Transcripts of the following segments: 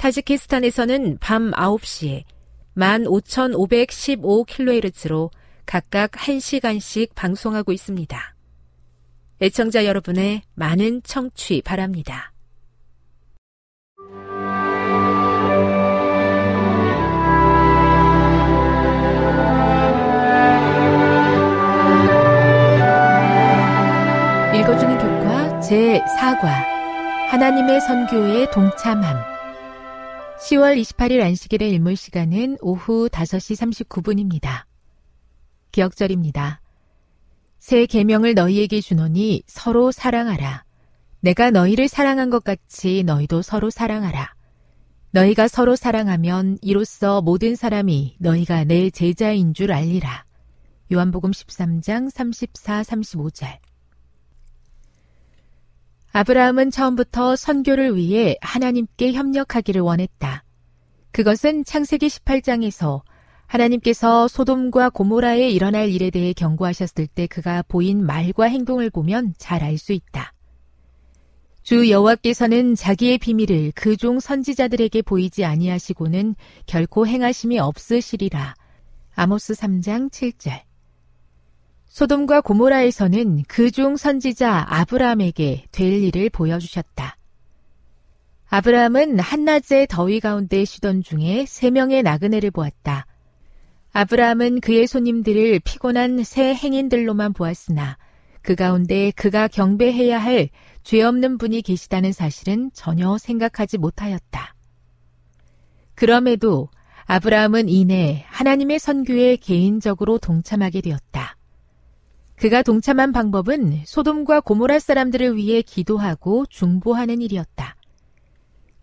타지키스탄에서는 밤 9시에 15,515kHz로 각각 1시간씩 방송하고 있습니다. 애청자 여러분의 많은 청취 바랍니다. 읽어주는 교과 제4과 하나님의 선교에 동참함 10월 28일 안식일의 일몰 시간은 오후 5시 39분입니다. 기억절입니다. 새 계명을 너희에게 주노니 서로 사랑하라. 내가 너희를 사랑한 것 같이 너희도 서로 사랑하라. 너희가 서로 사랑하면 이로써 모든 사람이 너희가 내 제자인 줄 알리라. 요한복음 13장 34, 35절. 아브라함은 처음부터 선교를 위해 하나님께 협력하기를 원했다. 그것은 창세기 18장에서 하나님께서 소돔과 고모라에 일어날 일에 대해 경고하셨을 때 그가 보인 말과 행동을 보면 잘 알 수 있다. 주 여호와께서는 자기의 비밀을 그 종 선지자들에게 보이지 아니하시고는 결코 행하심이 없으시리라. 아모스 3장 7절. 소돔과 고모라에서는 그 중 선지자 아브라함에게 될 일을 보여주셨다. 아브라함은 한낮의 더위 가운데 쉬던 중에 세 명의 나그네를 보았다. 아브라함은 그의 손님들을 피곤한 새 행인들로만 보았으나 그 가운데 그가 경배해야 할 죄 없는 분이 계시다는 사실은 전혀 생각하지 못하였다. 그럼에도 아브라함은 이내 하나님의 선교에 개인적으로 동참하게 되었다. 그가 동참한 방법은 소돔과 고모라 사람들을 위해 기도하고 중보하는 일이었다.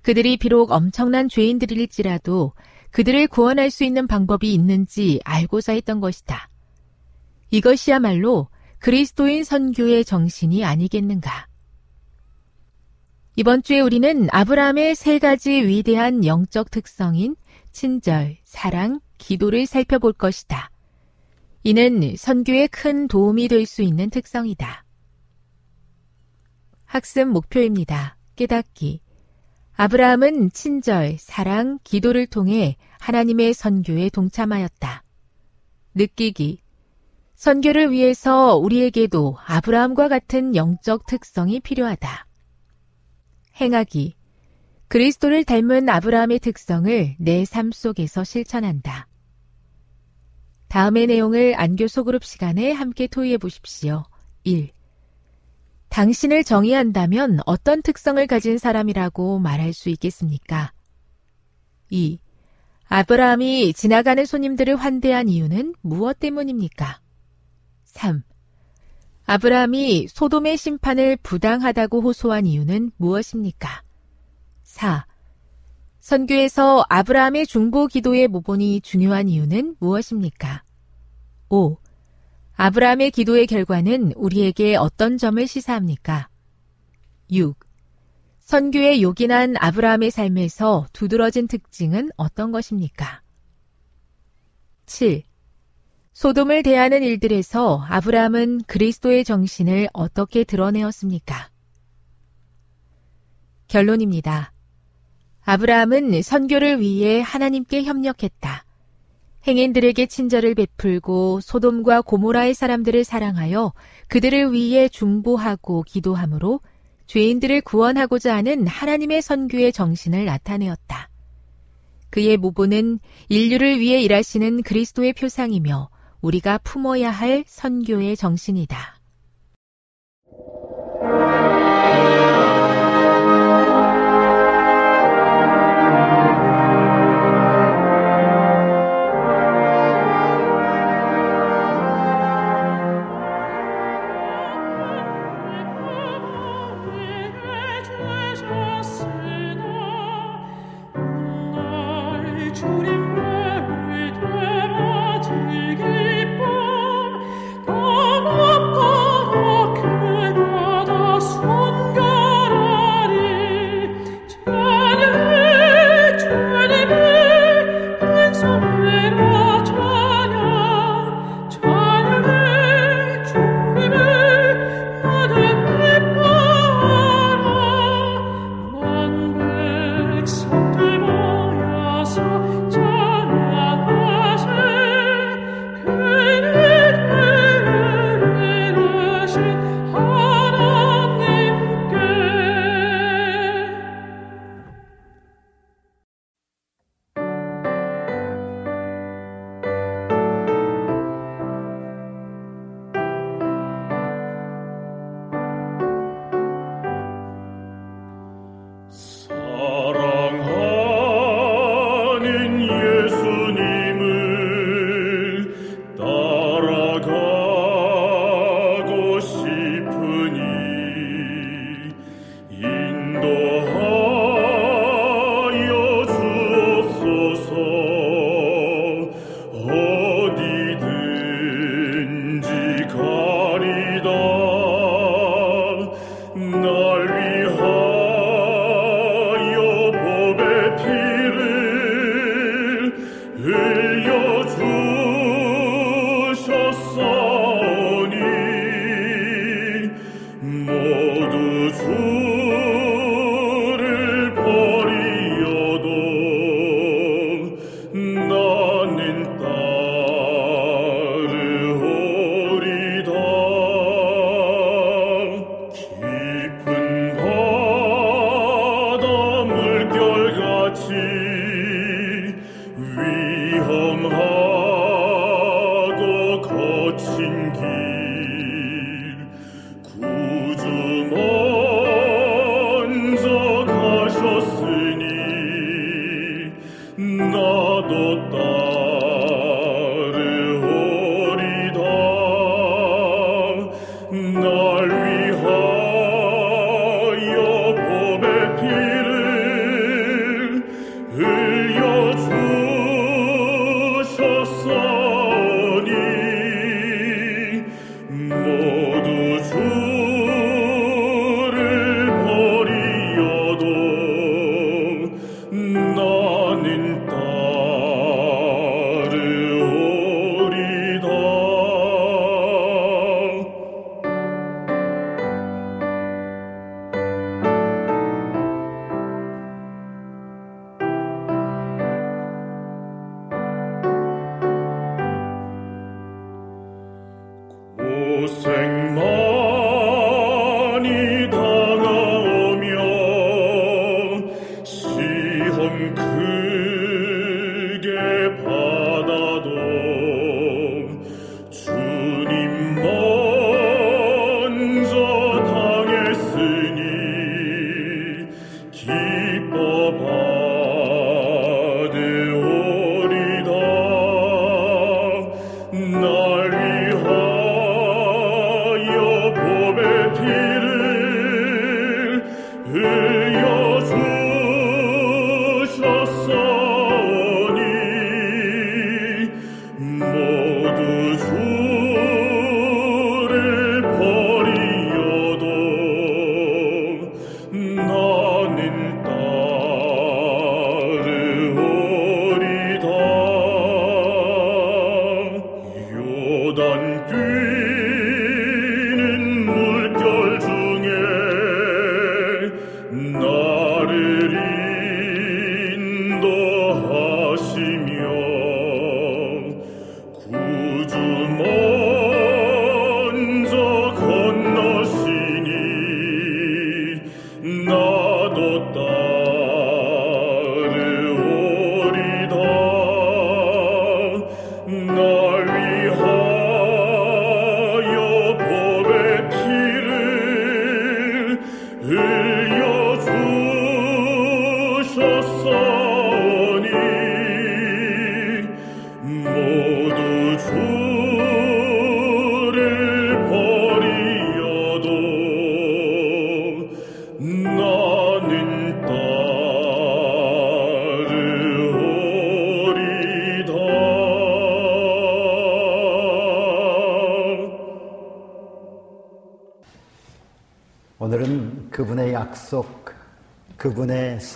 그들이 비록 엄청난 죄인들일지라도 그들을 구원할 수 있는 방법이 있는지 알고자 했던 것이다. 이것이야말로 그리스도인 선교의 정신이 아니겠는가. 이번 주에 우리는 아브라함의 세 가지 위대한 영적 특성인 친절, 사랑, 기도를 살펴볼 것이다. 이는 선교에 큰 도움이 될 수 있는 특성이다. 학습 목표입니다. 깨닫기. 아브라함은 친절, 사랑, 기도를 통해 하나님의 선교에 동참하였다. 느끼기. 선교를 위해서 우리에게도 아브라함과 같은 영적 특성이 필요하다. 행하기. 그리스도를 닮은 아브라함의 특성을 내 삶 속에서 실천한다. 다음의 내용을 안교 소그룹 시간에 함께 토의해 보십시오. 1. 당신을 정의한다면 어떤 특성을 가진 사람이라고 말할 수 있겠습니까? 2. 아브라함이 지나가는 손님들을 환대한 이유는 무엇 때문입니까? 3. 아브라함이 소돔의 심판을 부당하다고 호소한 이유는 무엇입니까? 4. 선교에서 아브라함의 중보 기도의 모본이 중요한 이유는 무엇입니까? 5. 아브라함의 기도의 결과는 우리에게 어떤 점을 시사합니까? 6. 선교에 요긴한 아브라함의 삶에서 두드러진 특징은 어떤 것입니까? 7. 소돔을 대하는 일들에서 아브라함은 그리스도의 정신을 어떻게 드러내었습니까? 결론입니다. 아브라함은 선교를 위해 하나님께 협력했다. 행인들에게 친절을 베풀고 소돔과 고모라의 사람들을 사랑하여 그들을 위해 중보하고 기도함으로 죄인들을 구원하고자 하는 하나님의 선교의 정신을 나타내었다. 그의 모보는 인류를 위해 일하시는 그리스도의 표상이며 우리가 품어야 할 선교의 정신이다.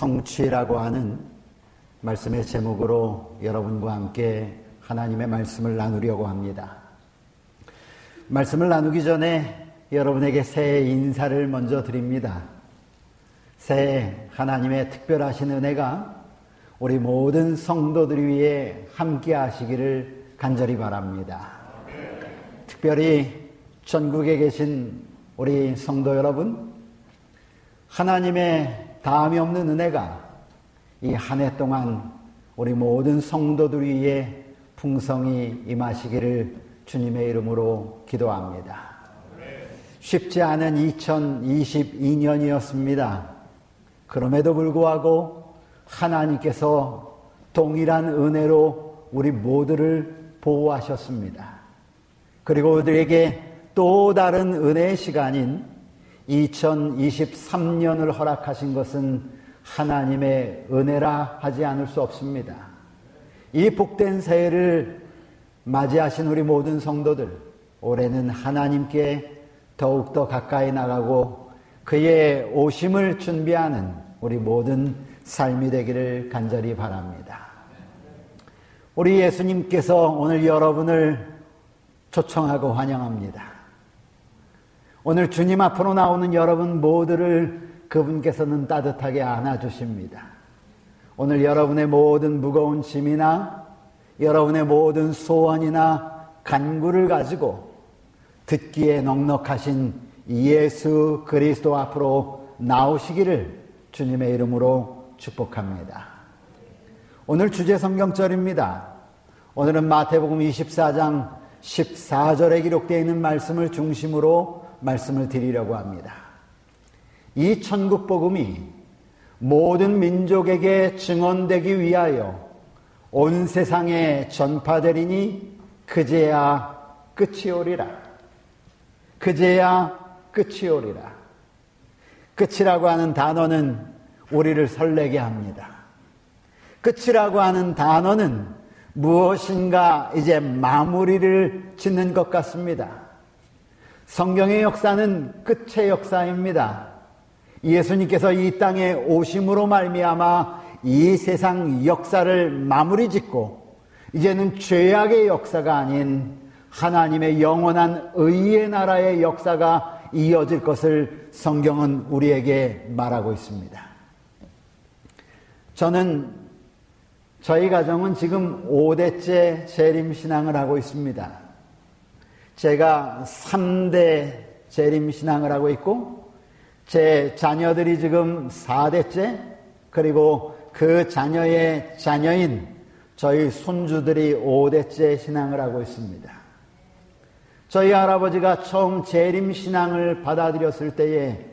성취라고 하는 말씀의 제목으로 여러분과 함께 하나님의 말씀을 나누려고 합니다. 말씀을 나누기 전에 여러분에게 새해 인사를 먼저 드립니다. 새해 하나님의 특별하신 은혜가 우리 모든 성도들 위해 함께 하시기를 간절히 바랍니다. 특별히 전국에 계신 우리 성도 여러분, 하나님의 다음이 없는 은혜가 이 한 해 동안 우리 모든 성도들 위해 풍성히 임하시기를 주님의 이름으로 기도합니다. 쉽지 않은 2022년이었습니다. 그럼에도 불구하고 하나님께서 동일한 은혜로 우리 모두를 보호하셨습니다. 그리고 우리에게 또 다른 은혜의 시간인 2023년을 허락하신 것은 하나님의 은혜라 하지 않을 수 없습니다. 이 복된 새해를 맞이하신 우리 모든 성도들, 올해는 하나님께 더욱더 가까이 나가고 그의 오심을 준비하는 우리 모든 삶이 되기를 간절히 바랍니다. 우리 예수님께서 오늘 여러분을 초청하고 환영합니다. 오늘 주님 앞으로 나오는 여러분 모두를 그분께서는 따뜻하게 안아주십니다. 오늘 여러분의 모든 무거운 짐이나 여러분의 모든 소원이나 간구를 가지고 듣기에 넉넉하신 예수 그리스도 앞으로 나오시기를 주님의 이름으로 축복합니다. 오늘 주제 성경절입니다. 오늘은 마태복음 24장 14절에 기록되어 있는 말씀을 중심으로 말씀을 드리려고 합니다. 이 천국 복음이 모든 민족에게 증언되기 위하여 온 세상에 전파되리니 그제야 끝이 오리라. 그제야 끝이 오리라. 끝이라고 하는 단어는 우리를 설레게 합니다. 끝이라고 하는 단어는 무엇인가 이제 마무리를 짓는 것 같습니다. 성경의 역사는 끝의 역사입니다. 예수님께서 이 땅에 오심으로 말미암아 이 세상 역사를 마무리 짓고 이제는 죄악의 역사가 아닌 하나님의 영원한 의의 나라의 역사가 이어질 것을 성경은 우리에게 말하고 있습니다. 저는 저희 가정은 지금 5대째 재림 신앙을 하고 있습니다. 제가 3대 재림신앙을 하고 있고 제 자녀들이 지금 4대째 그리고 그 자녀의 자녀인 저희 손주들이 5대째 신앙을 하고 있습니다. 저희 할아버지가 처음 재림신앙을 받아들였을 때에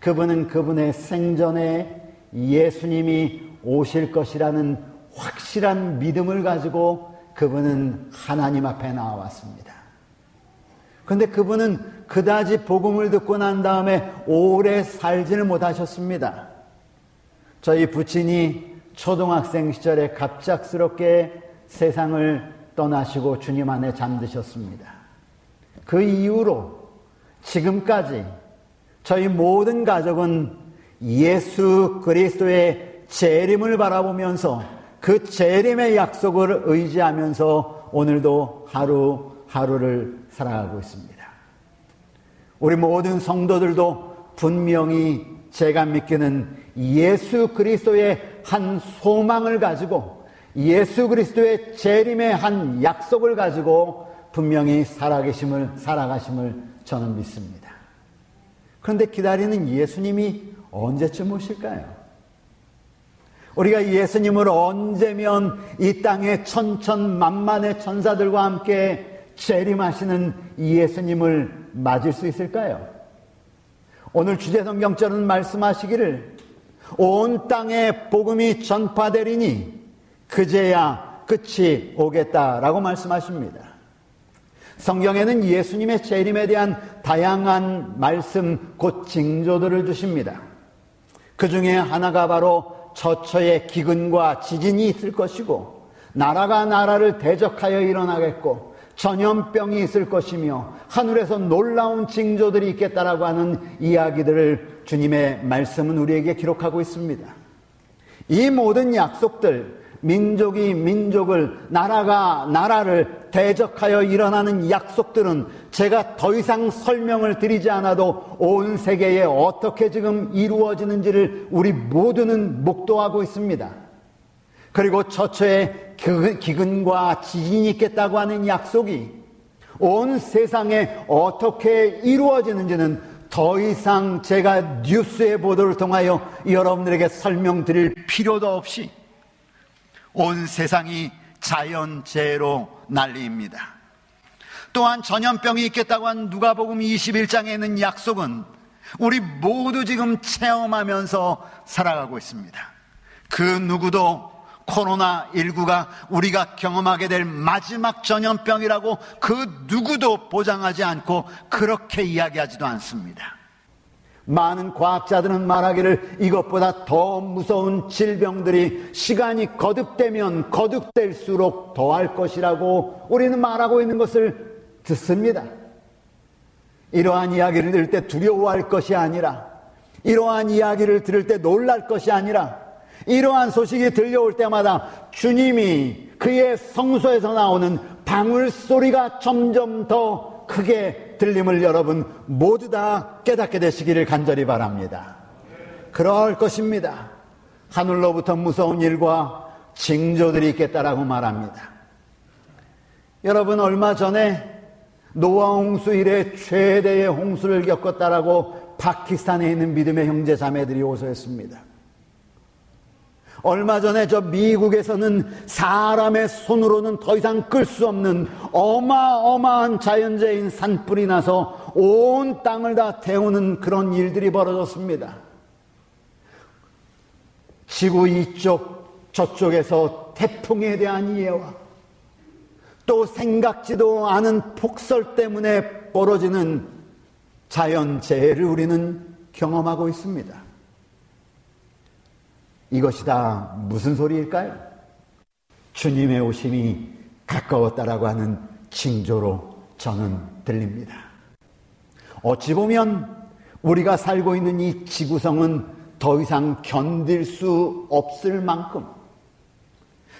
그분은 그분의 생전에 예수님이 오실 것이라는 확실한 믿음을 가지고 그분은 하나님 앞에 나왔습니다. 그런데 그분은 그다지 복음을 듣고 난 다음에 오래 살지를 못하셨습니다. 저희 부친이 초등학생 시절에 갑작스럽게 세상을 떠나시고 주님 안에 잠드셨습니다. 그 이후로 지금까지 저희 모든 가족은 예수 그리스도의 재림을 바라보면서 그 재림의 약속을 의지하면서 오늘도 하루 하루를 살아가고 있습니다. 우리 모든 성도들도 분명히 제가 믿기는 예수 그리스도의 한 소망을 가지고 예수 그리스도의 재림의 한 약속을 가지고 분명히 살아계심을 살아가심을 저는 믿습니다. 그런데 기다리는 예수님이 언제쯤 오실까요? 우리가 예수님을 언제면 이 땅의 천천만만의 천사들과 함께 재림하시는 예수님을 맞을 수 있을까요? 오늘 주제 성경절은 말씀하시기를 온 땅에 복음이 전파되리니 그제야 끝이 오겠다라고 말씀하십니다. 성경에는 예수님의 재림에 대한 다양한 말씀 곧 징조들을 주십니다. 그 중에 하나가 바로 처처의 기근과 지진이 있을 것이고 나라가 나라를 대적하여 일어나겠고 전염병이 있을 것이며 하늘에서 놀라운 징조들이 있겠다라고 하는 이야기들을 주님의 말씀은 우리에게 기록하고 있습니다. 이 모든 약속들, 민족이 민족을, 나라가 나라를 대적하여 일어나는 약속들은 제가 더 이상 설명을 드리지 않아도 온 세계에 어떻게 지금 이루어지는지를 우리 모두는 목도하고 있습니다. 그리고 처처에 기근과 지진이 있겠다고 하는 약속이 온 세상에 어떻게 이루어지는지는 더 이상 제가 뉴스의 보도를 통하여 여러분들에게 설명드릴 필요도 없이 온 세상이 자연재해로 난리입니다. 또한 전염병이 있겠다고 한 누가복음 21장에 있는 약속은 우리 모두 지금 체험하면서 살아가고 있습니다. 그 누구도 코로나19가 우리가 경험하게 될 마지막 전염병이라고 그 누구도 보장하지 않고 그렇게 이야기하지도 않습니다. 많은 과학자들은 말하기를 이것보다 더 무서운 질병들이 시간이 거듭되면 거듭될수록 더할 것이라고 우리는 말하고 있는 것을 듣습니다. 이러한 이야기를 들을 때 두려워할 것이 아니라 이러한 이야기를 들을 때 놀랄 것이 아니라 이러한 소식이 들려올 때마다 주님이 그의 성소에서 나오는 방울 소리가 점점 더 크게 들림을 여러분 모두 다 깨닫게 되시기를 간절히 바랍니다. 그럴 것입니다. 하늘로부터 무서운 일과 징조들이 있겠다라고 말합니다. 여러분 얼마 전에 노아 홍수 이래 최대의 홍수를 겪었다라고 파키스탄에 있는 믿음의 형제 자매들이 호소했습니다. 얼마 전에 저 미국에서는 사람의 손으로는 더 이상 끌 수 없는 어마어마한 자연재해인 산불이 나서 온 땅을 다 태우는 그런 일들이 벌어졌습니다. 지구 이쪽 저쪽에서 태풍에 대한 이해와 또 생각지도 않은 폭설 때문에 벌어지는 자연재해를 우리는 경험하고 있습니다. 이것이 다 무슨 소리일까요? 주님의 오심이 가까웠다라고 하는 징조로 저는 들립니다. 어찌 보면 우리가 살고 있는 이 지구성은 더 이상 견딜 수 없을 만큼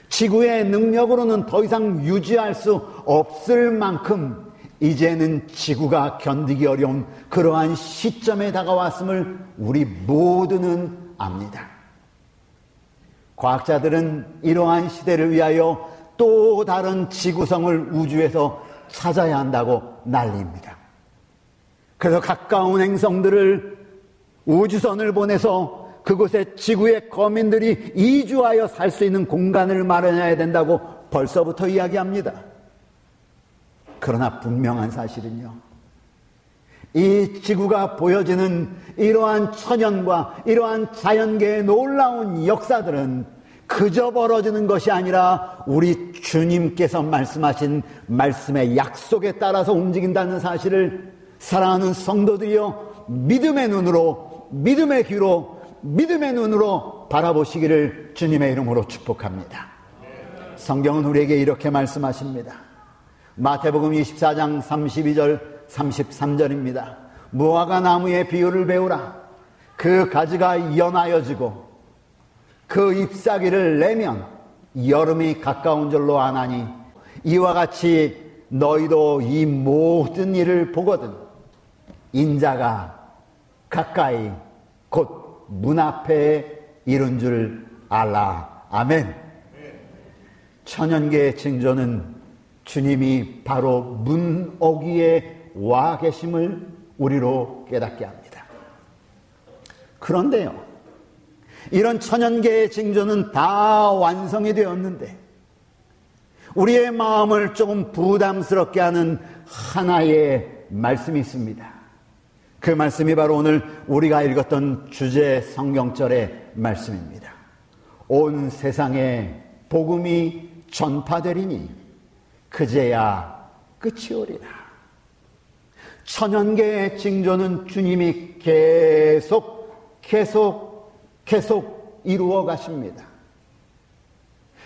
지구의 능력으로는 더 이상 유지할 수 없을 만큼 이제는 지구가 견디기 어려운 그러한 시점에 다가왔음을 우리 모두는 압니다. 과학자들은 이러한 시대를 위하여 또 다른 지구성을 우주에서 찾아야 한다고 난리입니다. 그래서 가까운 행성들을 우주선을 보내서 그곳에 지구의 거민들이 이주하여 살 수 있는 공간을 마련해야 된다고 벌써부터 이야기합니다. 그러나 분명한 사실은요. 이 지구가 보여지는 이러한 천연과 이러한 자연계의 놀라운 역사들은 그저 벌어지는 것이 아니라 우리 주님께서 말씀하신 말씀의 약속에 따라서 움직인다는 사실을 사랑하는 성도들이여 믿음의 눈으로 믿음의 귀로 믿음의 눈으로 바라보시기를 주님의 이름으로 축복합니다. 성경은 우리에게 이렇게 말씀하십니다. 마태복음 24장 32절 33절입니다. 무화과 나무의 비유를 배우라. 그 가지가 연하여지고 그 잎사귀를 내면 여름이 가까운 줄로 아나니 이와 같이 너희도 이 모든 일을 보거든 인자가 가까이 곧 문 앞에 이른 줄 알라. 아멘. 천연계의 징조는 주님이 바로 문 어귀에 와 계심을 우리로 깨닫게 합니다. 그런데요, 이런 천연계의 징조는 다 완성이 되었는데, 우리의 마음을 조금 부담스럽게 하는 하나의 말씀이 있습니다. 그 말씀이 바로 오늘 우리가 읽었던 주제 성경절의 말씀입니다. 온 세상에 복음이 전파되리니 그제야 끝이 오리라. 천연계의 징조는 주님이 계속, 계속, 계속 이루어 가십니다.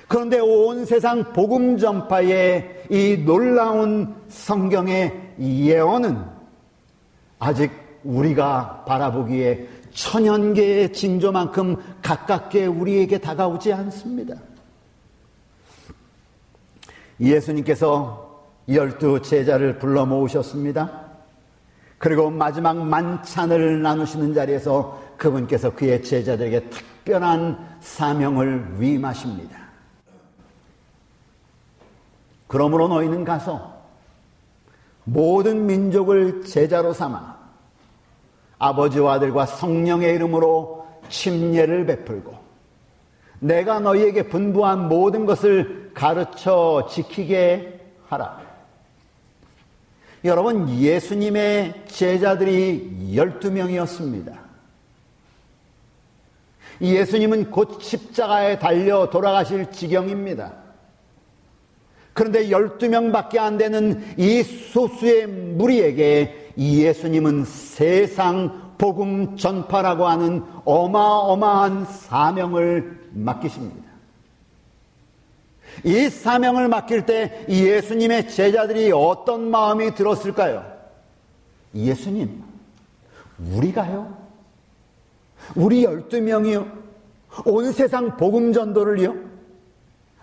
그런데 온 세상 복음 전파의 이 놀라운 성경의 예언은 아직 우리가 바라보기에 천연계의 징조만큼 가깝게 우리에게 다가오지 않습니다. 예수님께서 열두 제자를 불러 모으셨습니다. 그리고 마지막 만찬을 나누시는 자리에서 그분께서 그의 제자들에게 특별한 사명을 위임하십니다. 그러므로 너희는 가서 모든 민족을 제자로 삼아 아버지와 아들과 성령의 이름으로 침례를 베풀고 내가 너희에게 분부한 모든 것을 가르쳐 지키게 하라. 여러분, 예수님의 제자들이 12명이었습니다. 예수님은 곧 십자가에 달려 돌아가실 지경입니다. 그런데 12명 밖에 안 되는 이 소수의 무리에게 예수님은 세상 복음 전파라고 하는 어마어마한 사명을 맡기십니다. 이 사명을 맡길 때 예수님의 제자들이 어떤 마음이 들었을까요? 예수님, 우리가요? 우리 12명이요? 온 세상 복음 전도를요?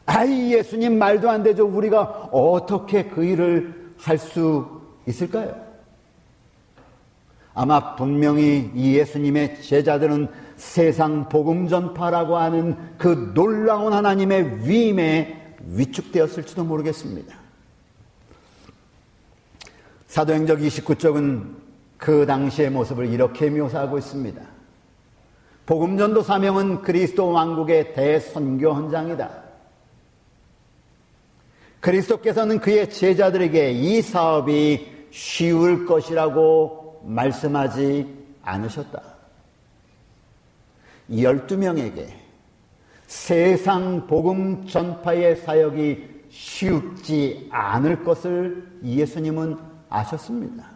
아이 예수님 말도 안 되죠. 우리가 어떻게 그 일을 할 수 있을까요? 아마 분명히 이 예수님의 제자들은 세상 복음 전파라고 하는 그 놀라운 하나님의 위임에 위축되었을지도 모르겠습니다. 사도행적 29쪽은 그 당시의 모습을 이렇게 묘사하고 있습니다. 복음전도 사명은 그리스도 왕국의 대선교 현장이다. 그리스도께서는 그의 제자들에게 이 사업이 쉬울 것이라고 말씀하지 않으셨다. 12명에게 세상 복음 전파의 사역이 쉽지 않을 것을 예수님은 아셨습니다.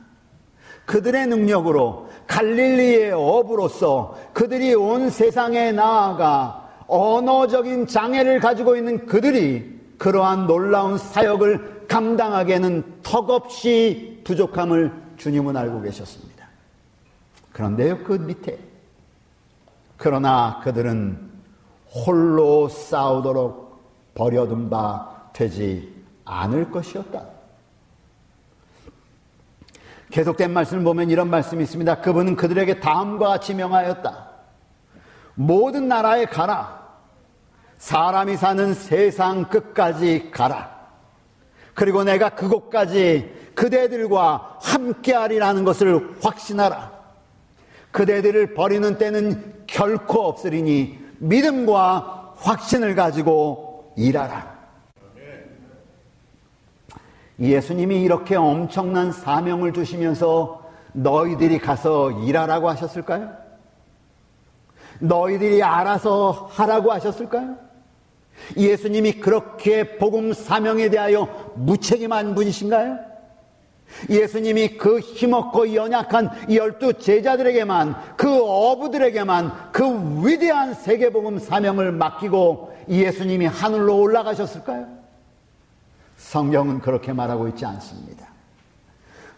그들의 능력으로 갈릴리의 어부로서 그들이 온 세상에 나아가 언어적인 장애를 가지고 있는 그들이 그러한 놀라운 사역을 감당하기에는 턱없이 부족함을 주님은 알고 계셨습니다. 그런데요, 그 밑에. 그러나 그들은 홀로 싸우도록 버려둔 바 되지 않을 것이었다. 계속된 말씀을 보면 이런 말씀이 있습니다. 그분은 그들에게 다음과 같이 명하였다. 모든 나라에 가라. 사람이 사는 세상 끝까지 가라. 그리고 내가 그곳까지 그대들과 함께하리라는 것을 확신하라. 그대들을 버리는 때는 결코 없으리니 믿음과 확신을 가지고 일하라. 예수님이 이렇게 엄청난 사명을 주시면서 너희들이 가서 일하라고 하셨을까요? 너희들이 알아서 하라고 하셨을까요? 예수님이 그렇게 복음 사명에 대하여 무책임한 분이신가요? 예수님이 그 힘없고 연약한 열두 제자들에게만 그 어부들에게만 그 위대한 세계복음 사명을 맡기고 예수님이 하늘로 올라가셨을까요? 성경은 그렇게 말하고 있지 않습니다.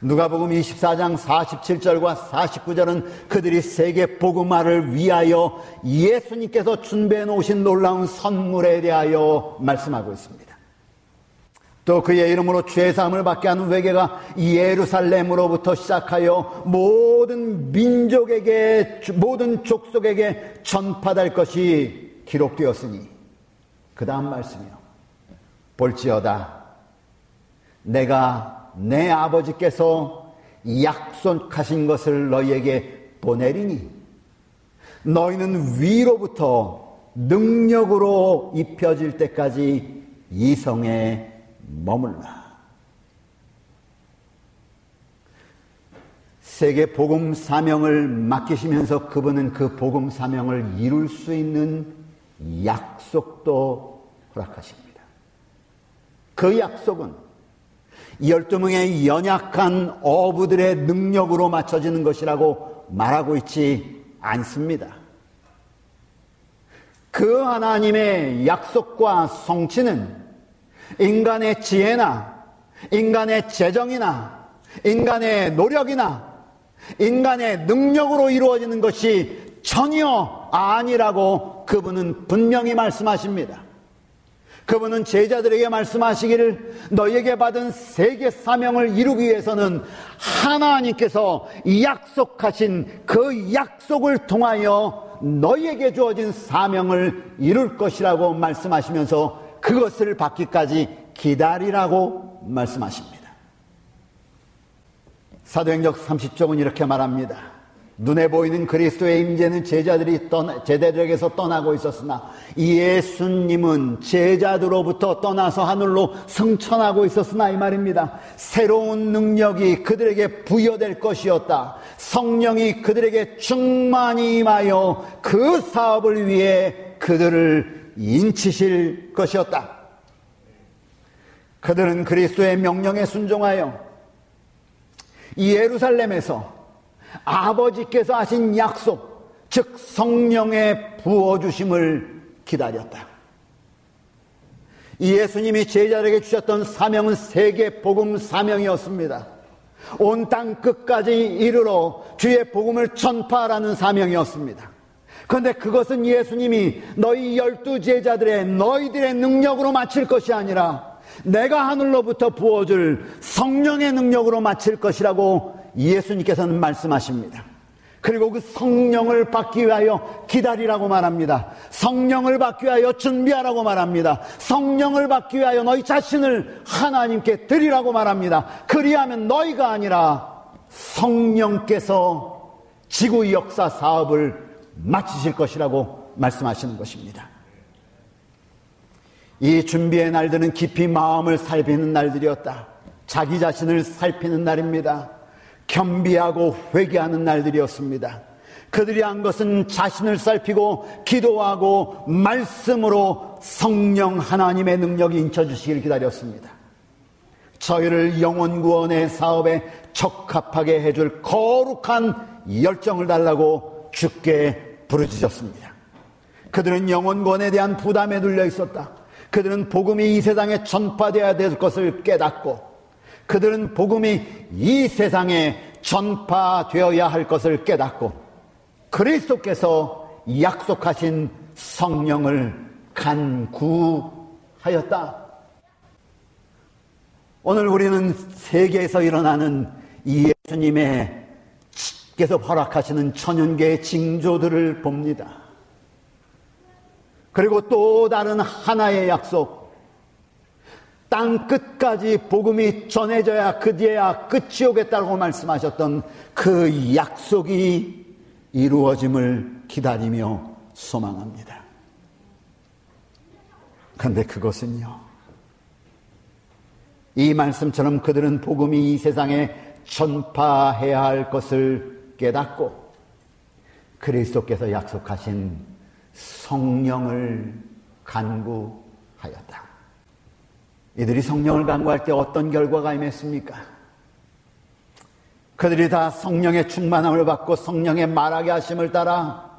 누가복음 24장 47절과 49절은 그들이 세계 복음화를 위하여 예수님께서 준비해 놓으신 놀라운 선물에 대하여 말씀하고 있습니다. 또 그의 이름으로 죄사함을 받게 하는 회개가 예루살렘으로부터 시작하여 모든 민족에게 모든 족속에게 전파될 것이 기록되었으니 그 다음 말씀이요. 볼지어다. 내가 내 아버지께서 약속하신 것을 너희에게 보내리니 너희는 위로부터 능력으로 입혀질 때까지 이성에 머물라. 세계 복음 사명을 맡기시면서 그분은 그 복음 사명을 이룰 수 있는 약속도 허락하십니다. 그 약속은 열두 명의 연약한 어부들의 능력으로 맞춰지는 것이라고 말하고 있지 않습니다. 그 하나님의 약속과 성취는 인간의 지혜나 인간의 재정이나 인간의 노력이나 인간의 능력으로 이루어지는 것이 전혀 아니라고 그분은 분명히 말씀하십니다. 그분은 제자들에게 말씀하시기를 너에게 받은 세계 사명을 이루기 위해서는 하나님께서 약속하신 그 약속을 통하여 너에게 주어진 사명을 이룰 것이라고 말씀하시면서 그것을 받기까지 기다리라고 말씀하십니다. 사도행적 30쪽은 이렇게 말합니다. 눈에 보이는 그리스도의 임재는 제자들이 떠나, 제자들에게서 떠나고 있었으나 예수님은 제자들로부터 떠나서 하늘로 승천하고 있었으나 이 말입니다. 새로운 능력이 그들에게 부여될 것이었다. 성령이 그들에게 충만히 임하여 그 사업을 위해 그들을 인치실 것이었다. 그들은 그리스도의 명령에 순종하여 예루살렘에서 아버지께서 하신 약속, 즉 성령의 부어주심을 기다렸다. 예수님이 제자들에게 주셨던 사명은 세계 복음 사명이었습니다. 온 땅 끝까지 이르러 주의 복음을 전파하라는 사명이었습니다. 그런데 그것은 예수님이 너희 열두 제자들의 너희들의 능력으로 마칠 것이 아니라 내가 하늘로부터 부어줄 성령의 능력으로 마칠 것이라고 예수님께서는 말씀하십니다. 그리고 그 성령을 받기 위하여 기다리라고 말합니다. 성령을 받기 위하여 준비하라고 말합니다. 성령을 받기 위하여 너희 자신을 하나님께 드리라고 말합니다. 그리하면 너희가 아니라 성령께서 지구 역사 사업을 마치실 것이라고 말씀하시는 것입니다. 이 준비의 날들은 깊이 마음을 살피는 날들이었다. 자기 자신을 살피는 날입니다. 겸비하고 회개하는 날들이었습니다. 그들이 한 것은 자신을 살피고 기도하고 말씀으로 성령 하나님의 능력이 인쳐주시기를 기다렸습니다. 저희를 영원 구원의 사업에 적합하게 해줄 거룩한 열정을 달라고 죽게 부르짖었습니다. 그들은 영원권에 대한 부담에 눌려 있었다. 그들은 복음이 이 세상에 전파되어야 될 것을 깨닫고 그들은 복음이 이 세상에 전파되어야 할 것을 깨닫고 그리스도께서 약속하신 성령을 간구하였다. 오늘 우리는 세계에서 일어나는 예수님의 께서 허락하시는 천연계의 징조들을 봅니다. 그리고 또 다른 하나의 약속. 땅 끝까지 복음이 전해져야 그 뒤에야 끝이 오겠다고 말씀하셨던 그 약속이 이루어짐을 기다리며 소망합니다. 그런데 그것은요. 이 말씀처럼 그들은 복음이 이 세상에 전파해야 할 것을 깨닫고 그리스도께서 약속하신 성령을 간구하였다. 이들이 성령을 간구할 때 어떤 결과가 임했습니까? 그들이 다 성령의 충만함을 받고 성령의 말하게 하심을 따라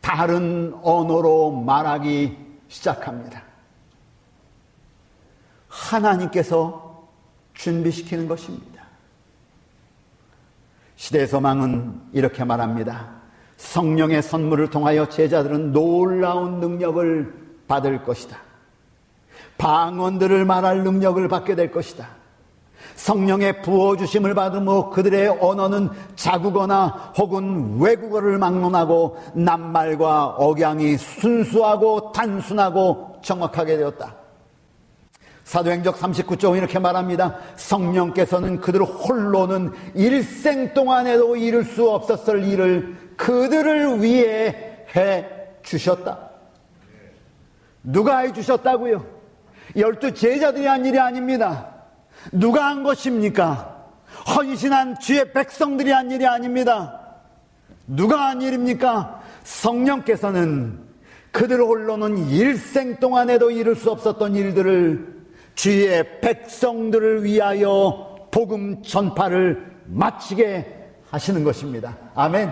다른 언어로 말하기 시작합니다. 하나님께서 준비시키는 것입니다. 시대 소망은 이렇게 말합니다. 성령의 선물을 통하여 제자들은 놀라운 능력을 받을 것이다. 방언들을 말할 능력을 받게 될 것이다. 성령의 부어주심을 받으며 그들의 언어는 자국어나 혹은 외국어를 막론하고 낱말과 억양이 순수하고 단순하고 정확하게 되었다. 사도행적 39조 이렇게 말합니다. 성령께서는 그들 홀로는 일생 동안에도 이룰 수 없었을 일을 그들을 위해 해 주셨다. 누가 해 주셨다고요? 열두 제자들이 한 일이 아닙니다. 누가 한 것입니까? 헌신한 주의 백성들이 한 일이 아닙니다. 누가 한 일입니까? 성령께서는 그들 홀로는 일생 동안에도 이룰 수 없었던 일들을 주의 백성들을 위하여 복음 전파를 마치게 하시는 것입니다. 아멘.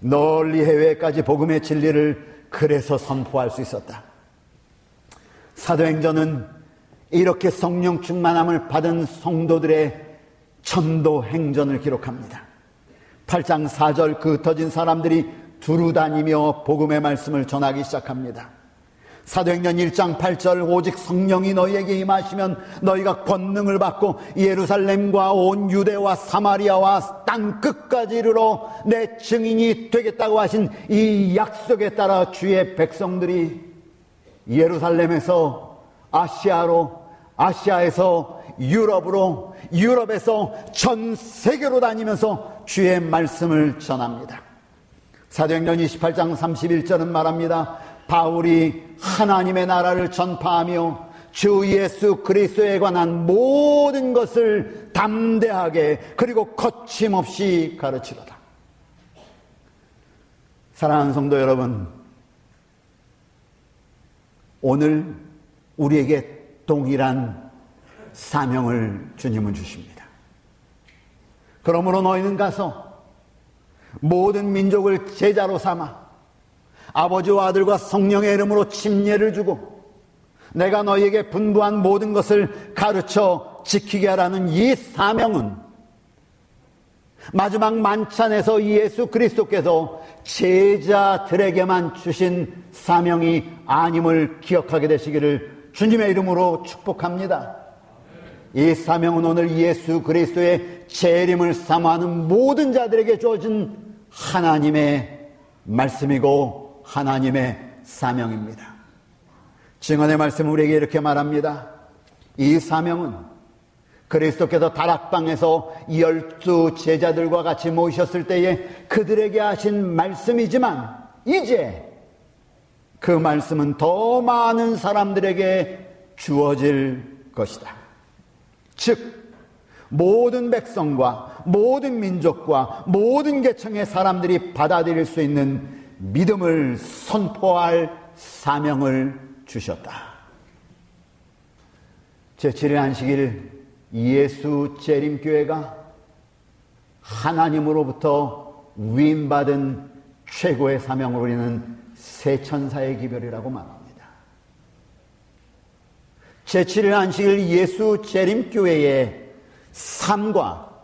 널리 해외까지 복음의 진리를 그래서 선포할 수 있었다. 사도행전은 이렇게 성령 충만함을 받은 성도들의 천도 행전을 기록합니다. 8장 4절 그 흩어진 사람들이 두루 다니며 복음의 말씀을 전하기 시작합니다. 사도행전 1장 8절 오직 성령이 너희에게 임하시면 너희가 권능을 받고 예루살렘과 온 유대와 사마리아와 땅 끝까지 이르러 내 증인이 되겠다고 하신 이 약속에 따라 주의 백성들이 예루살렘에서 아시아로 아시아에서 유럽으로 유럽에서 전 세계로 다니면서 주의 말씀을 전합니다. 사도행전 28장 31절은 말합니다. 바울이 하나님의 나라를 전파하며 주 예수 그리스도에 관한 모든 것을 담대하게 그리고 거침없이 가르치로다. 사랑하는 성도 여러분, 오늘 우리에게 동일한 사명을 주님은 주십니다. 그러므로 너희는 가서 모든 민족을 제자로 삼아 아버지와 아들과 성령의 이름으로 침례를 주고 내가 너희에게 분부한 모든 것을 가르쳐 지키게 하라는 이 사명은 마지막 만찬에서 예수 그리스도께서 제자들에게만 주신 사명이 아님을 기억하게 되시기를 주님의 이름으로 축복합니다. 이 사명은 오늘 예수 그리스도의 재림을 사모하는 모든 자들에게 주어진 하나님의 말씀이고 하나님의 사명입니다. 증언의 말씀 우리에게 이렇게 말합니다. 이 사명은 그리스도께서 다락방에서 열두 제자들과 같이 모이셨을 때에 그들에게 하신 말씀이지만 이제 그 말씀은 더 많은 사람들에게 주어질 것이다. 즉, 모든 백성과 모든 민족과 모든 계층의 사람들이 받아들일 수 있는 믿음을 선포할 사명을 주셨다. 제7일 안식일 예수 재림교회가 하나님으로부터 위임받은 최고의 사명을 우리는 세천사의 기별이라고 말합니다. 제7일 안식일 예수 재림교회의 삶과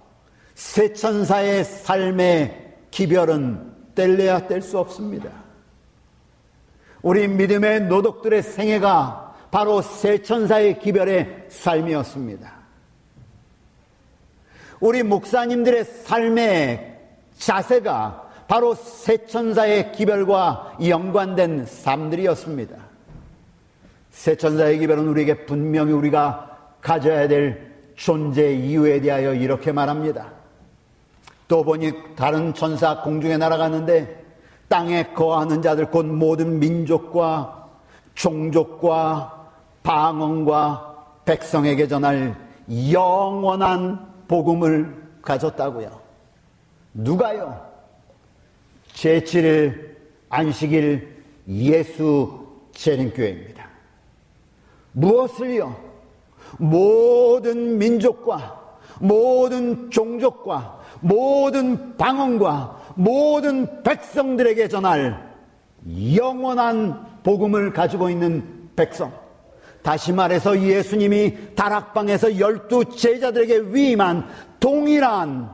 세천사의 삶의 기별은 뗄래야 뗄 수 없습니다. 우리 믿음의 노독들의 생애가 바로 세 천사의 기별의 삶이었습니다. 우리 목사님들의 삶의 자세가 바로 세 천사의 기별과 연관된 삶들이었습니다. 세 천사의 기별은 우리에게 분명히 우리가 가져야 될 존재 이유에 대하여 이렇게 말합니다. 또 보니 다른 천사 공중에 날아갔는데 땅에 거하는 자들 곧 모든 민족과 종족과 방언과 백성에게 전할 영원한 복음을 가졌다고요. 누가요? 제7일 안식일 예수 재림교회입니다. 무엇을요? 모든 민족과 모든 종족과 모든 방언과 모든 백성들에게 전할 영원한 복음을 가지고 있는 백성. 다시 말해서 예수님이 다락방에서 열두 제자들에게 위임한 동일한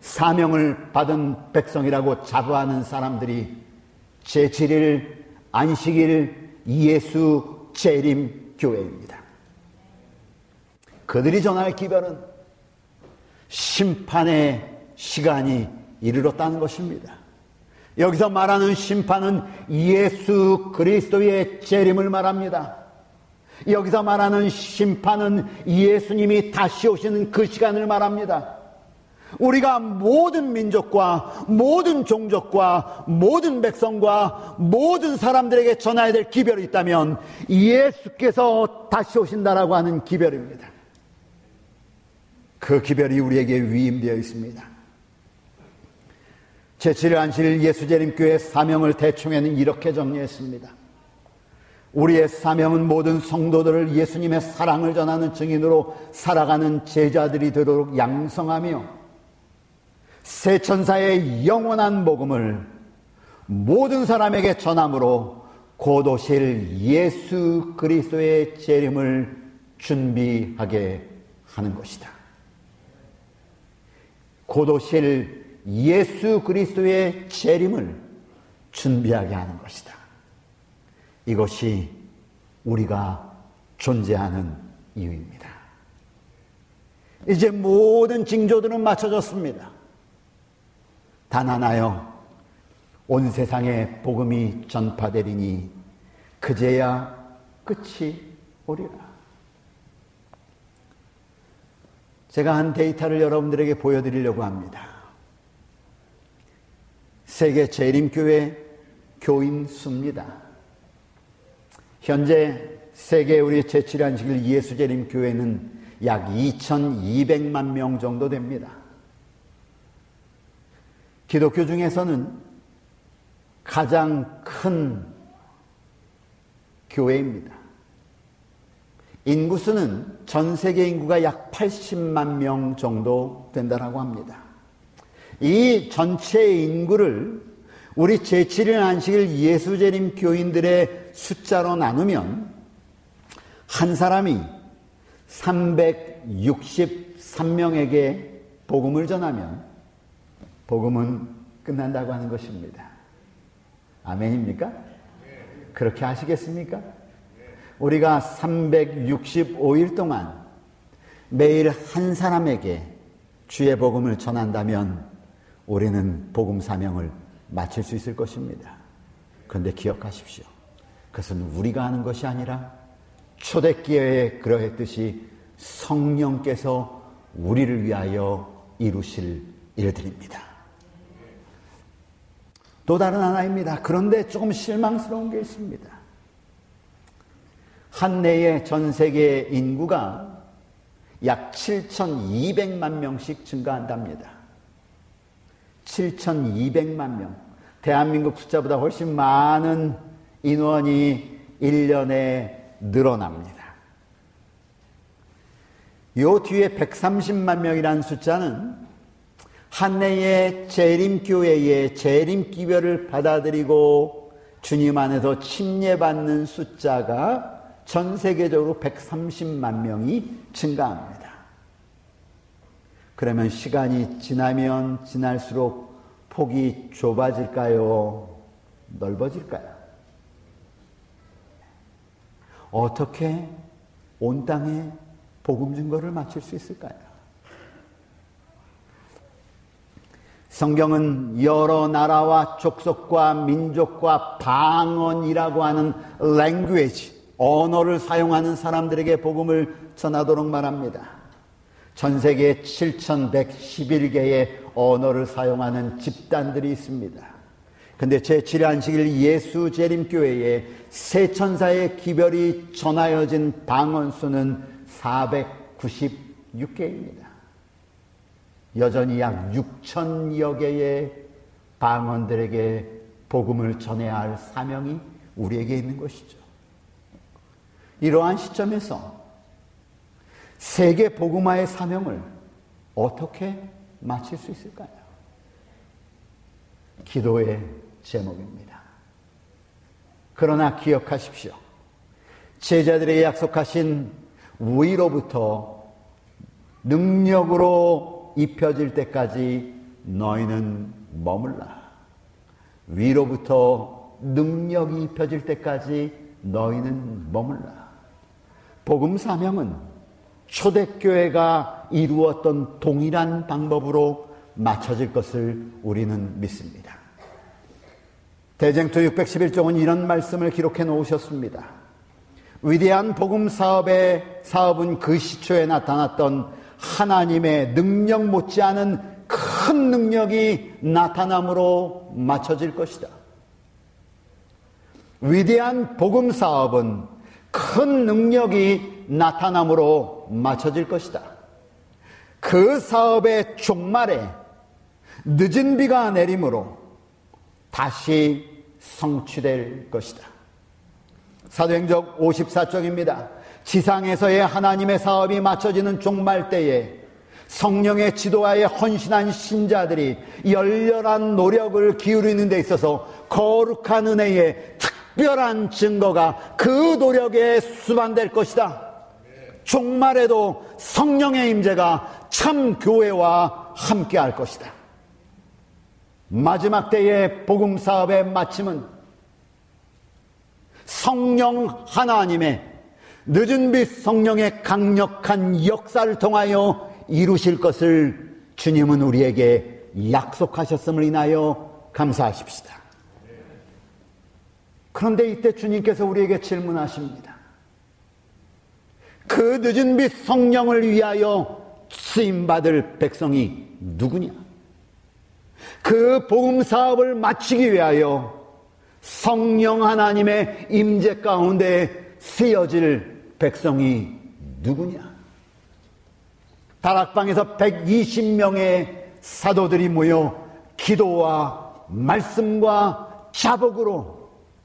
사명을 받은 백성이라고 자부하는 사람들이 제7일 안식일 예수 재림 교회입니다. 그들이 전할 기별은 심판의 시간이 이르렀다는 것입니다. 여기서 말하는 심판은 예수 그리스도의 재림을 말합니다. 여기서 말하는 심판은 예수님이 다시 오시는 그 시간을 말합니다. 우리가 모든 민족과 모든 종족과 모든 백성과 모든 사람들에게 전해야 될 기별이 있다면 예수께서 다시 오신다라고 하는 기별입니다. 그 기별이 우리에게 위임되어 있습니다. 제7일 안실 예수재림교회 사명을 대충에는 이렇게 정리했습니다. 우리의 사명은 모든 성도들을 예수님의 사랑을 전하는 증인으로 살아가는 제자들이 되도록 양성하며 새 천사의 영원한 복음을 모든 사람에게 전함으로 곧 오실 예수 그리스도의 재림을 준비하게 하는 것이다. 곧 오실 예수 그리스도의 재림을 준비하게 하는 것이다. 이것이 우리가 존재하는 이유입니다. 이제 모든 징조들은 맞춰졌습니다. 단 하나요. 온 세상에 복음이 전파되리니 그제야 끝이 오리라. 제가 한 데이터를 여러분들에게 보여드리려고 합니다. 세계 재림교회 교인 수입니다. 현재 세계 우리 제7안식일 예수재림교회는 약 2,200만 명 정도 됩니다. 기독교 중에서는 가장 큰 교회입니다. 인구수는 전 세계 인구가 약 80만 명 정도 된다고 합니다. 이 전체 인구를 우리 제7일 안식일 예수재림 교인들의 숫자로 나누면 한 사람이 363명에게 복음을 전하면 복음은 끝난다고 하는 것입니다. 아멘입니까? 그렇게 하시겠습니까? 우리가 365일 동안 매일 한 사람에게 주의 복음을 전한다면 우리는 복음 사명을 마칠 수 있을 것입니다. 그런데 기억하십시오. 그것은 우리가 하는 것이 아니라 초대기회에 그러했듯이 성령께서 우리를 위하여 이루실 일들입니다. 또 다른 하나입니다. 그런데 조금 실망스러운 게 있습니다. 한 해에 전 세계 인구가 약 7,200만 명씩 증가한답니다. 7,200만 명. 대한민국 숫자보다 훨씬 많은 인원이 1년에 늘어납니다. 요 뒤에 130만 명이라는 숫자는 한 해의 재림교회의 재림기별을 받아들이고 주님 안에서 침례받는 숫자가 전 세계적으로 130만 명이 증가합니다. 그러면 시간이 지나면 지날수록 폭이 좁아질까요? 넓어질까요? 어떻게 온 땅에 복음 증거를 마칠 수 있을까요? 성경은 여러 나라와 족속과 민족과 방언이라고 하는 language, 언어를 사용하는 사람들에게 복음을 전하도록 말합니다. 전 세계 7,111개의 언어를 사용하는 집단들이 있습니다. 근데 제7안식일 예수 재림교회에 세 천사의 기별이 전하여진 방언 수는 496개입니다. 여전히 약 6천여 개의 방언들에게 복음을 전해야 할 사명이 우리에게 있는 것이죠. 이러한 시점에서 세계 복음화의 사명을 어떻게 마칠 수 있을까요? 기도의 제목입니다. 그러나 기억하십시오. 제자들에게 약속하신 위로부터 능력으로 입혀질 때까지 너희는 머물라. 위로부터 능력이 입혀질 때까지 너희는 머물라. 복음 사명은 초대교회가 이루었던 동일한 방법으로 맞춰질 것을 우리는 믿습니다. 대쟁투 611종은 이런 말씀을 기록해 놓으셨습니다. 위대한 복음 사업의 사업은 그 시초에 나타났던 하나님의 능력 못지않은 큰 능력이 나타남으로 맞춰질 것이다. 위대한 복음 사업은 큰 능력이 나타남으로 맞춰질 것이다. 그 사업의 종말에 늦은 비가 내림으로 다시 성취될 것이다. 사도행적 54쪽입니다. 지상에서의 하나님의 사업이 맞춰지는 종말 때에 성령의 지도하에 헌신한 신자들이 열렬한 노력을 기울이는 데 있어서 거룩한 은혜의 특 별한 증거가 그 노력에 수반될 것이다. 종말에도 성령의 임재가 참 교회와 함께 할 것이다. 마지막 때의 복음 사업의 마침은 성령 하나님의 늦은 빛 성령의 강력한 역사를 통하여 이루실 것을 주님은 우리에게 약속하셨음을 인하여 감사하십시다. 그런데 이때 주님께서 우리에게 질문하십니다. 그 늦은 빛 성령을 위하여 쓰임받을 백성이 누구냐? 그 복음 사업을 마치기 위하여 성령 하나님의 임재 가운데 쓰여질 백성이 누구냐? 다락방에서 120명의 사도들이 모여 기도와 말씀과 자복으로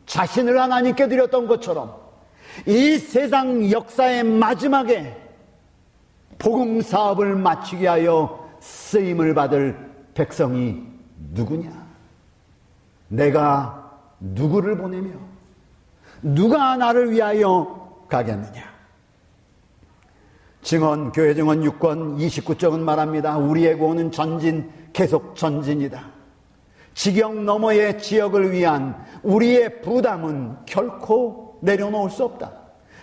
자신을 하나님께 드렸던 것처럼 이 세상 역사의 마지막에 복음 사업을 마치게 하여 쓰임을 받을 백성이 누구냐? 내가 누구를 보내며 누가 나를 위하여 가겠느냐? 증언, 교회 증언 6권 29쪽은 말합니다. 우리의 구원은 전진, 계속 전진이다. 지경 너머의 지역을 위한 우리의 부담은 결코 내려놓을 수 없다.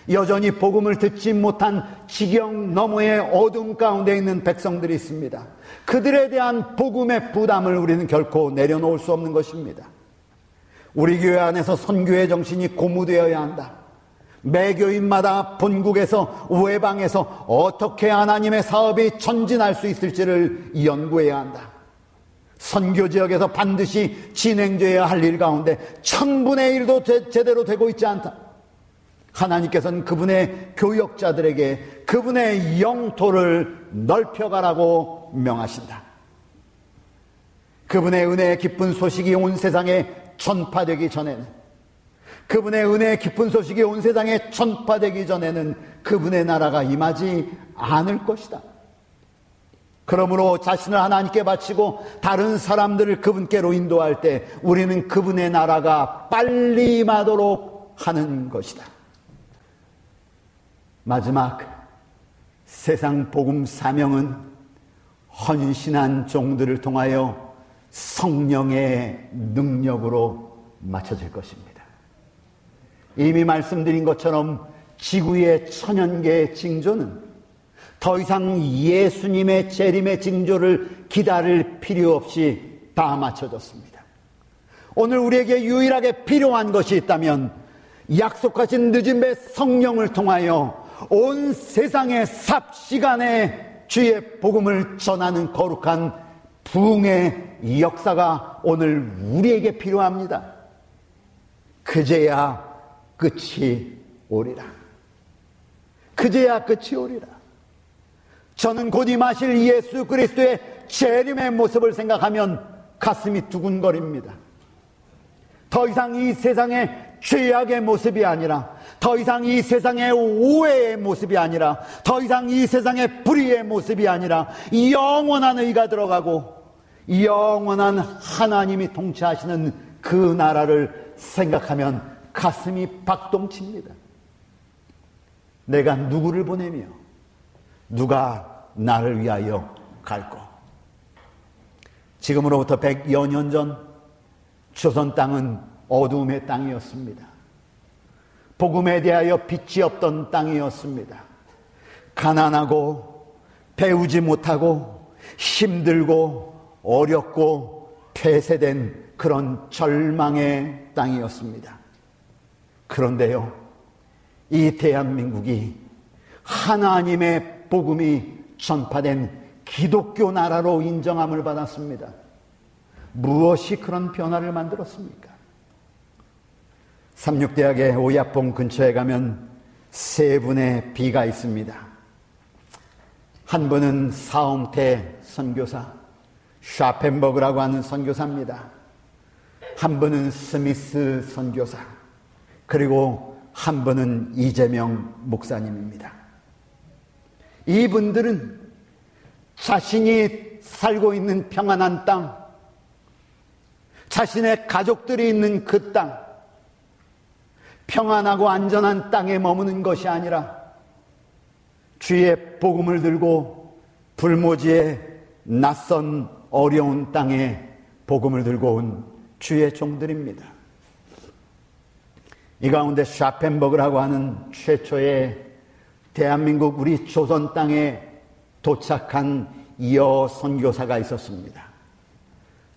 여전히 복음을 듣지 못한 지경 너머의 어둠 가운데 있는 백성들이 있습니다. 그들에 대한 복음의 부담을 우리는 결코 내려놓을 수 없는 것입니다. 우리 교회 안에서 선교의 정신이 고무되어야 한다. 매 교인마다 본국에서 외방에서 어떻게 하나님의 사업이 전진할 수 있을지를 연구해야 한다. 선교 지역에서 반드시 진행되어야 할 일 가운데 천분의 일도 제, 제대로 되고 있지 않다. 하나님께서는 그분의 교역자들에게 그분의 영토를 넓혀가라고 명하신다. 그분의 은혜의 기쁜 소식이 온 세상에 전파되기 전에는 그분의 은혜의 깊은 소식이 온 세상에 전파되기 전에는 그분의 나라가 임하지 않을 것이다. 그러므로 자신을 하나님께 바치고 다른 사람들을 그분께로 인도할 때 우리는 그분의 나라가 빨리 임하도록 하는 것이다. 마지막 세상 복음 사명은 헌신한 종들을 통하여 성령의 능력으로 맞춰질 것입니다. 이미 말씀드린 것처럼 지구의 천연계의 징조는 더 이상 예수님의 재림의 징조를 기다릴 필요 없이 다 맞춰졌습니다. 오늘 우리에게 유일하게 필요한 것이 있다면 약속하신 늦음의 성령을 통하여 온 세상의 삽시간에 주의 복음을 전하는 거룩한 부흥의 역사가 오늘 우리에게 필요합니다. 그제야 끝이 오리라. 그제야 끝이 오리라. 저는 곧 임하실 예수 그리스도의 재림의 모습을 생각하면 가슴이 두근거립니다. 더 이상 이 세상의 죄악의 모습이 아니라 더 이상 이 세상의 오해의 모습이 아니라 더 이상 이 세상의 불의의 모습이 아니라 영원한 의가 들어가고 영원한 하나님이 통치하시는 그 나라를 생각하면 가슴이 박동칩니다. 내가 누구를 보내며 누가 나를 위하여 갈고 지금으로부터 100여 년 전 조선 땅은 어둠의 땅이었습니다. 복음에 대하여 빛이 없던 땅이었습니다. 가난하고 배우지 못하고 힘들고 어렵고 폐쇄된 그런 절망의 땅이었습니다. 그런데요, 이 대한민국이 하나님의 복음이 전파된 기독교 나라로 인정함을 받았습니다. 무엇이 그런 변화를 만들었습니까? 삼육대학의 오야봉 근처에 가면 세 분의 비가 있습니다. 한 분은 사홍태 선교사, 샤펜버그라고 하는 선교사입니다. 한 분은 스미스 선교사, 그리고 한 분은 이재명 목사님입니다. 이분들은 자신이 살고 있는 평안한 땅, 자신의 가족들이 있는 그 땅, 평안하고 안전한 땅에 머무는 것이 아니라 주의 복음을 들고 불모지에 낯선 어려운 땅에 복음을 들고 온 주의 종들입니다. 이 가운데 샤펜버그라고 하는 최초의 대한민국 우리 조선 땅에 도착한 이어 선교사가 있었습니다.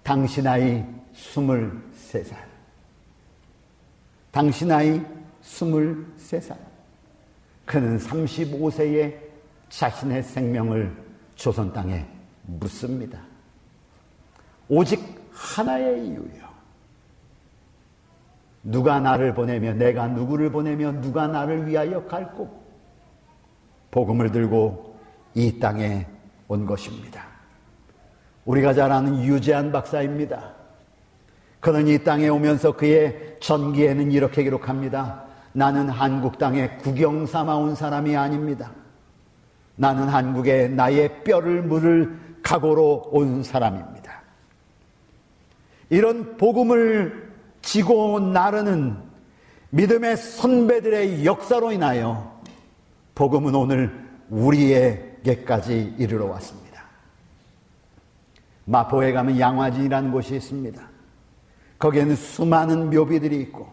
당시 나이 23살. 당시 나이 23살. 그는 35세에 자신의 생명을 조선 땅에 묻습니다. 오직 하나의 이유요. 누가 나를 보내며 내가 누구를 보내며 누가 나를 위하여 갈고 복음을 들고 이 땅에 온 것입니다. 우리가 잘 아는 유재한 박사입니다. 그는 이 땅에 오면서 그의 전기에는 이렇게 기록합니다. 나는 한국 땅에 구경 삼아 온 사람이 아닙니다. 나는 한국에 나의 뼈를 물을 각오로 온 사람입니다. 이런 복음을 지고 나르는 믿음의 선배들의 역사로 인하여 복음은 오늘 우리에게까지 이르러 왔습니다. 마포에 가면 양화진이라는 곳이 있습니다. 거기에는 수많은 묘비들이 있고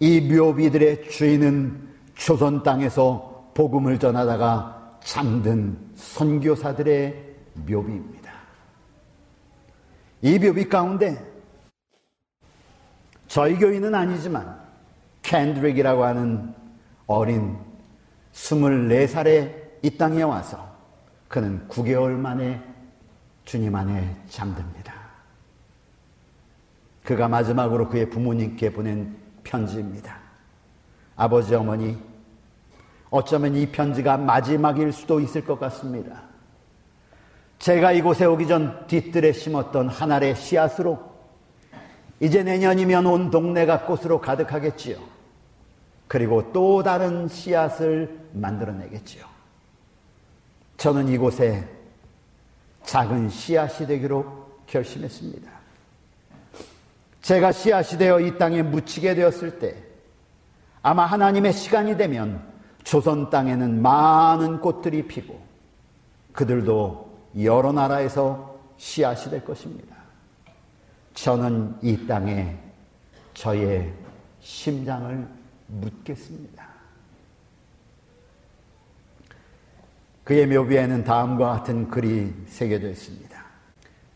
이 묘비들의 주인은 조선 땅에서 복음을 전하다가 잠든 선교사들의 묘비입니다. 이 묘비 가운데 저희 교인은 아니지만 캔드릭이라고 하는 어린 24살에 이 땅에 와서 그는 9개월 만에 주님 안에 잠듭니다. 그가 마지막으로 그의 부모님께 보낸 편지입니다. 아버지, 어머니, 어쩌면 이 편지가 마지막일 수도 있을 것 같습니다. 제가 이곳에 오기 전 뒤뜰에 심었던 한 알의 씨앗으로 이제 내년이면 온 동네가 꽃으로 가득하겠지요. 그리고 또 다른 씨앗을 만들어내겠지요. 저는 이곳에 작은 씨앗이 되기로 결심했습니다. 제가 씨앗이 되어 이 땅에 묻히게 되었을 때 아마 하나님의 시간이 되면 조선 땅에는 많은 꽃들이 피고 그들도 여러 나라에서 씨앗이 될 것입니다. 저는 이 땅에 저의 심장을 묻겠습니다. 그의 묘비에는 다음과 같은 글이 새겨져 있습니다.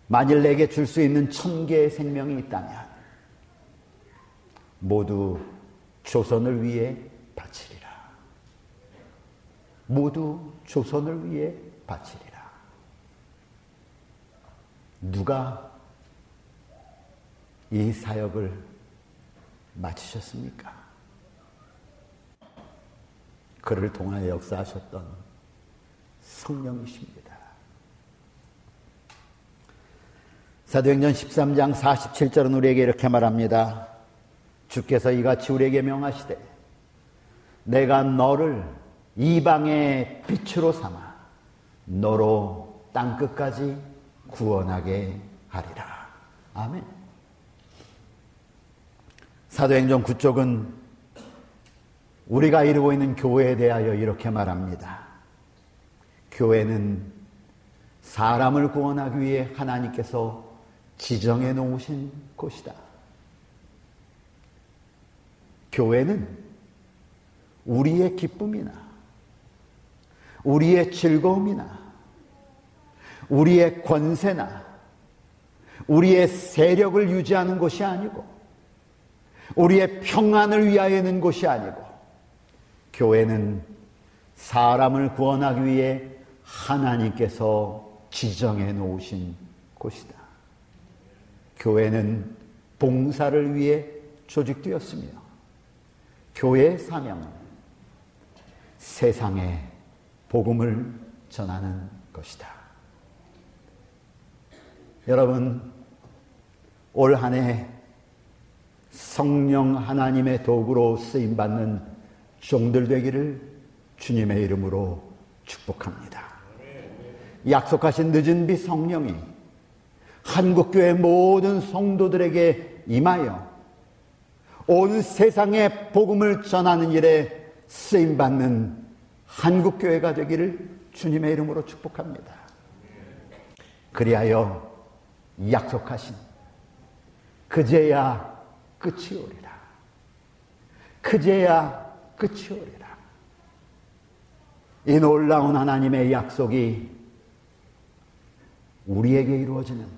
만일 내게 줄 수 있는 천 개의 생명이 있다면 모두 조선을 위해 바치리라. 모두 조선을 위해 바치리라. 누가 이 사역을 마치셨습니까? 그를 통하여 역사하셨던 성령이십니다. 사도행전 13장 47절은 우리에게 이렇게 말합니다. 주께서 이같이 우리에게 명하시되 내가 너를 이방의 빛으로 삼아 너로 땅 끝까지 구원하게 하리라. 아멘. 사도행전 9쪽은 우리가 이루고 있는 교회에 대하여 이렇게 말합니다. 교회는 사람을 구원하기 위해 하나님께서 지정해 놓으신 곳이다. 교회는 우리의 기쁨이나 우리의 즐거움이나 우리의 권세나 우리의 세력을 유지하는 곳이 아니고 우리의 평안을 위하여 있는 곳이 아니고 교회는 사람을 구원하기 위해 하나님께서 지정해 놓으신 곳이다. 교회는 봉사를 위해 조직되었으며 교회의 사명은 세상에 복음을 전하는 것이다. 여러분, 올 한해 성령 하나님의 도구로 쓰임 받는 종들 되기를 주님의 이름으로 축복합니다. 약속하신 늦은 비 성령이 한국교회 모든 성도들에게 임하여 온 세상에 복음을 전하는 일에 쓰임 받는 한국교회가 되기를 주님의 이름으로 축복합니다. 그리하여 약속하신 그제야 끝이 오리라. 그제야 끝이 오리라. 이 놀라운 하나님의 약속이 우리에게 이루어지는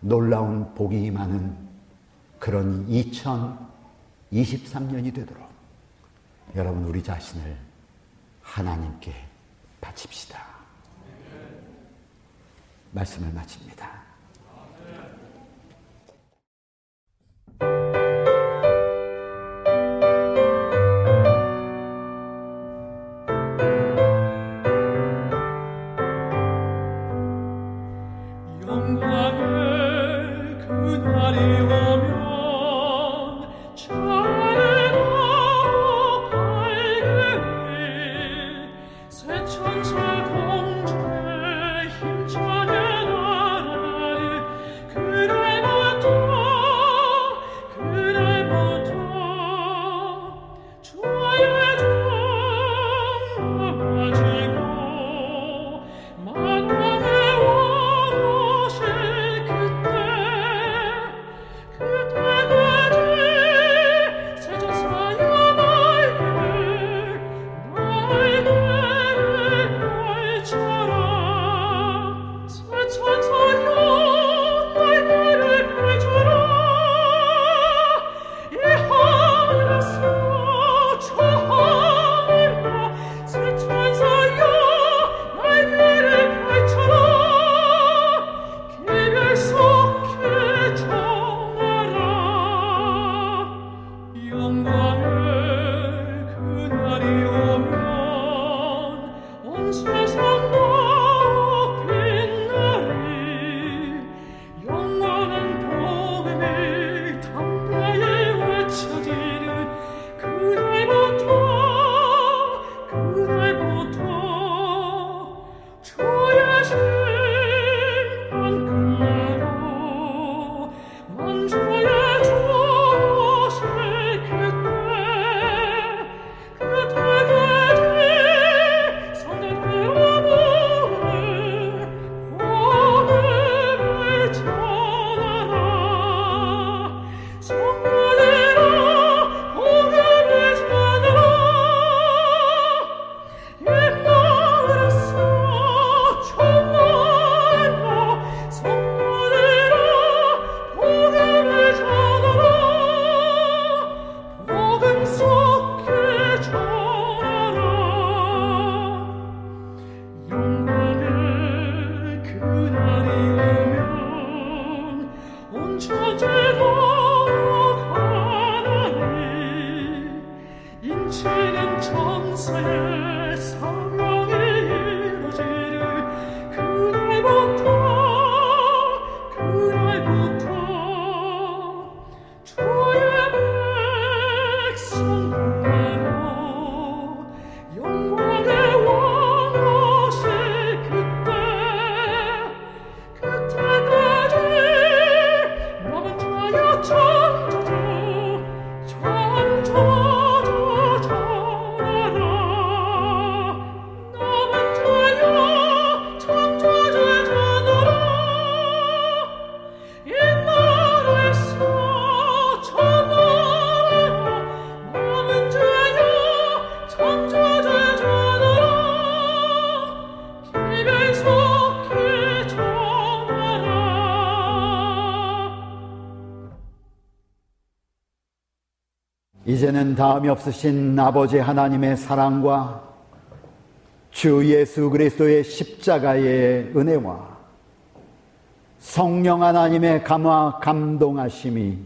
놀라운 복이 임하는 그런 2023년이 되도록 여러분 우리 자신을 하나님께 바칩시다. 말씀을 마칩니다. 이제는 다음이 없으신 아버지 하나님의 사랑과 주 예수 그리스도의 십자가의 은혜와 성령 하나님의 감화 감동하심이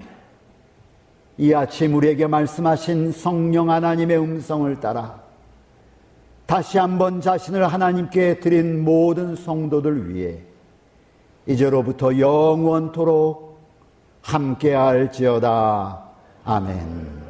이 아침 우리에게 말씀하신 성령 하나님의 음성을 따라 다시 한번 자신을 하나님께 드린 모든 성도들 위해 이제로부터 영원토록 함께할지어다. 아멘.